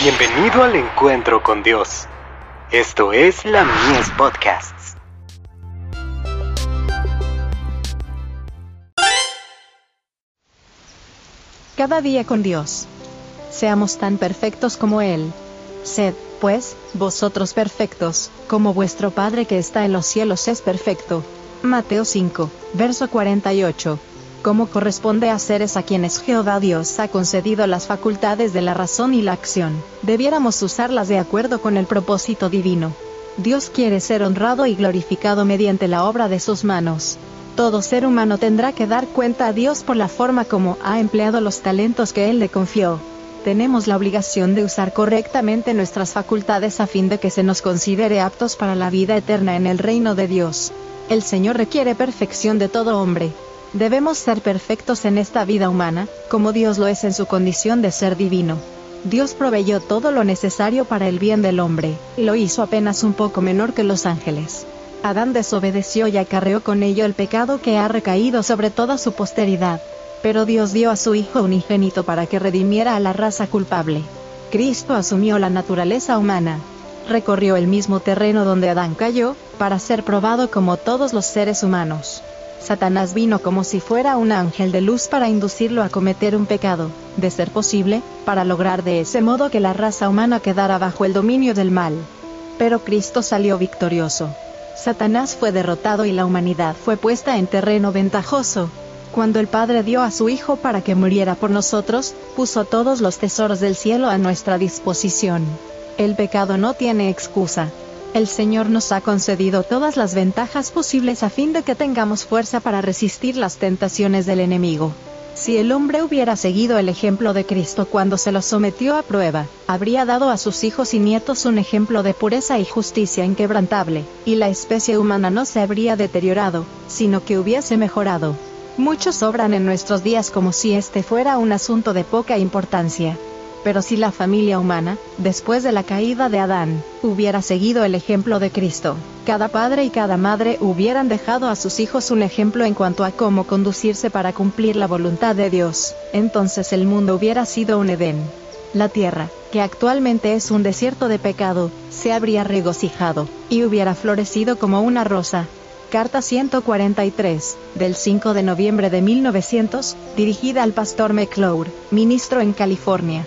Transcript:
Bienvenido al encuentro con Dios. Esto es la Mies Podcasts. Cada día con Dios. Seamos tan perfectos como Él. Sed, pues, vosotros perfectos, como vuestro Padre que está en los cielos es perfecto. Mateo 5, verso 48 como corresponde a seres a quienes Jehová Dios ha concedido las facultades de la razón y la acción, debiéramos usarlas de acuerdo con el propósito divino. Dios quiere ser honrado y glorificado mediante la obra de sus manos. Todo ser humano tendrá que dar cuenta a Dios por la forma como ha empleado los talentos que Él le confió. Tenemos la obligación de usar correctamente nuestras facultades a fin de que se nos considere aptos para la vida eterna en el reino de Dios. El Señor requiere perfección de todo hombre. Debemos ser perfectos en esta vida humana, como Dios lo es en su condición de ser divino. Dios proveyó todo lo necesario para el bien del hombre, lo hizo apenas un poco menor que los ángeles. Adán desobedeció y acarreó con ello el pecado que ha recaído sobre toda su posteridad. Pero Dios dio a su Hijo unigénito para que redimiera a la raza culpable. Cristo asumió la naturaleza humana. Recorrió el mismo terreno donde Adán cayó, para ser probado como todos los seres humanos. Satanás vino como si fuera un ángel de luz para inducirlo a cometer un pecado, de ser posible, para lograr de ese modo que la raza humana quedara bajo el dominio del mal. Pero Cristo salió victorioso. Satanás fue derrotado y la humanidad fue puesta en terreno ventajoso. Cuando el Padre dio a su Hijo para que muriera por nosotros, puso todos los tesoros del cielo a nuestra disposición. El pecado no tiene excusa. El Señor nos ha concedido todas las ventajas posibles a fin de que tengamos fuerza para resistir las tentaciones del enemigo. Si el hombre hubiera seguido el ejemplo de Cristo cuando se lo sometió a prueba, habría dado a sus hijos y nietos un ejemplo de pureza y justicia inquebrantable, y la especie humana no se habría deteriorado, sino que hubiese mejorado. Muchos obran en nuestros días como si este fuera un asunto de poca importancia, pero si la familia humana, después de la caída de Adán, hubiera seguido el ejemplo de Cristo, cada padre y cada madre hubieran dejado a sus hijos un ejemplo en cuanto a cómo conducirse para cumplir la voluntad de Dios, entonces el mundo hubiera sido un Edén. La tierra, que actualmente es un desierto de pecado, se habría regocijado, y hubiera florecido como una rosa, Carta 143, del 5 de noviembre de 1900, dirigida al pastor McClure, ministro en California.